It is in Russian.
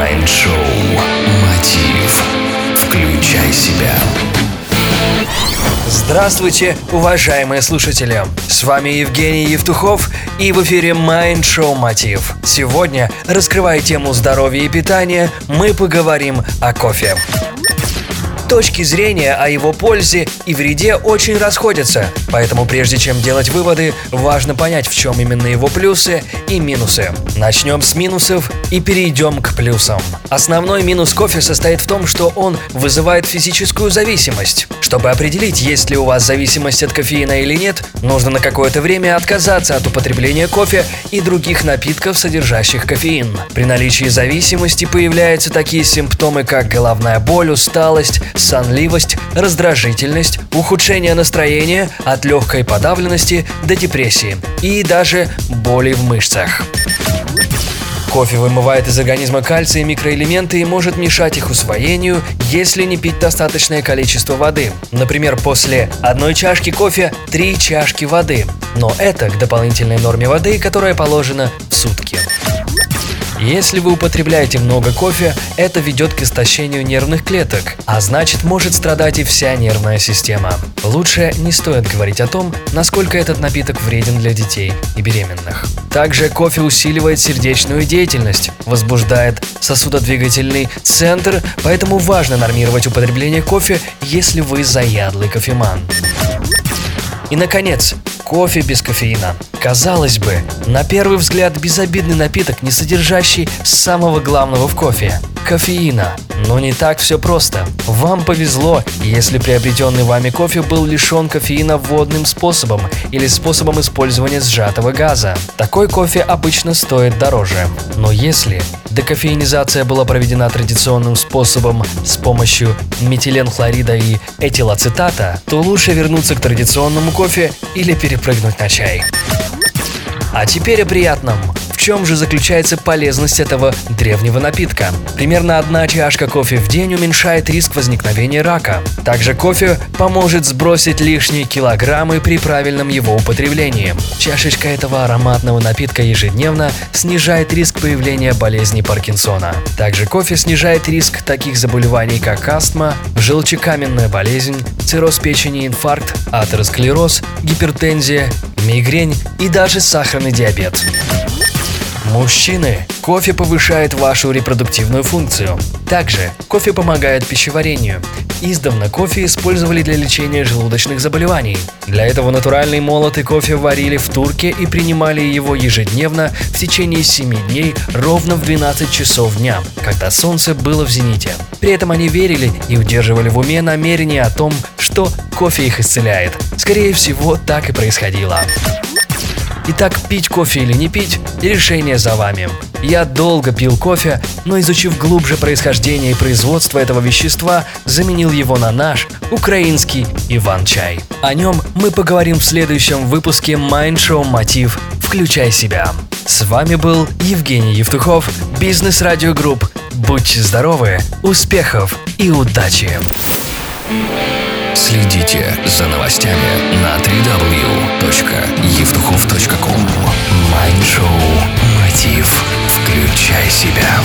Майнд-шоу «Мотив». Включай себя. Здравствуйте, уважаемые слушатели! С вами Евгений Евтухов и в эфире Mind Show Мотив. Сегодня, раскрывая тему здоровья и питания, мы поговорим о кофе. Точки зрения о его пользе и вреде очень расходятся, поэтому прежде чем делать выводы, важно понять, в чем именно его плюсы и минусы. Начнем с минусов и перейдем к плюсам. Основной минус кофе состоит в том, что он вызывает физическую зависимость. Чтобы определить, есть ли у вас зависимость от кофеина или нет, нужно на какое-то время отказаться от употребления кофе и других напитков, содержащих кофеин. При наличии зависимости появляются такие симптомы, как головная боль, усталость, сонливость, раздражительность, ухудшение настроения от легкой подавленности до депрессии и даже боли в мышцах. Кофе вымывает из организма кальций и микроэлементы и может мешать их усвоению, если не пить достаточное количество воды. Например, после одной чашки кофе три чашки воды. Но это к дополнительной норме воды, которая положена в сутки. Если вы употребляете много кофе, это ведет к истощению нервных клеток, а значит может страдать и вся нервная система. Лучше не стоит говорить о том, насколько этот напиток вреден для детей и беременных. Также кофе усиливает сердечную деятельность, возбуждает сосудодвигательный центр, поэтому важно нормировать употребление кофе, если вы заядлый кофеман. И, наконец, кофе без кофеина. Казалось бы, на первый взгляд безобидный напиток, не содержащий самого главного в кофе – кофеина. Но не так все просто. Вам повезло, если приобретенный вами кофе был лишен кофеина водным способом или способом использования сжатого газа. Такой кофе обычно стоит дороже. Но если декофеинизация была проведена традиционным способом с помощью метиленхлорида и этилацетата, то лучше вернуться к традиционному кофе или перепрыгнуть на чай. А теперь о приятном. Чем же заключается полезность этого древнего напитка? Примерно одна чашка кофе в день уменьшает риск возникновения рака. Также кофе поможет сбросить лишние килограммы при правильном его употреблении. Чашечка этого ароматного напитка ежедневно снижает риск появления болезни Паркинсона. Также кофе снижает риск таких заболеваний, как астма, желчекаменная болезнь, цирроз печени, инфаркт, атеросклероз, гипертензия, мигрень и даже сахарный диабет. Мужчины, кофе повышает вашу репродуктивную функцию. Также кофе помогает пищеварению. Издавна кофе использовали для лечения желудочных заболеваний. Для этого натуральный молотый кофе варили в турке и принимали его ежедневно в течение 7 дней ровно в 12 часов дня, когда солнце было в зените. При этом они верили и удерживали в уме намерение о том, что кофе их исцеляет. Скорее всего, так и происходило. Итак, пить кофе или не пить – решение за вами. Я долго пил кофе, но изучив глубже происхождение и производство этого вещества, заменил его на наш, украинский Иван-чай. О нем мы поговорим в следующем выпуске Mind Show Мотив «Включай себя». С вами был Евгений Евтухов, Business Radio Group. Будьте здоровы, успехов и удачи! Следите за новостями на www.evtukhov.com себя.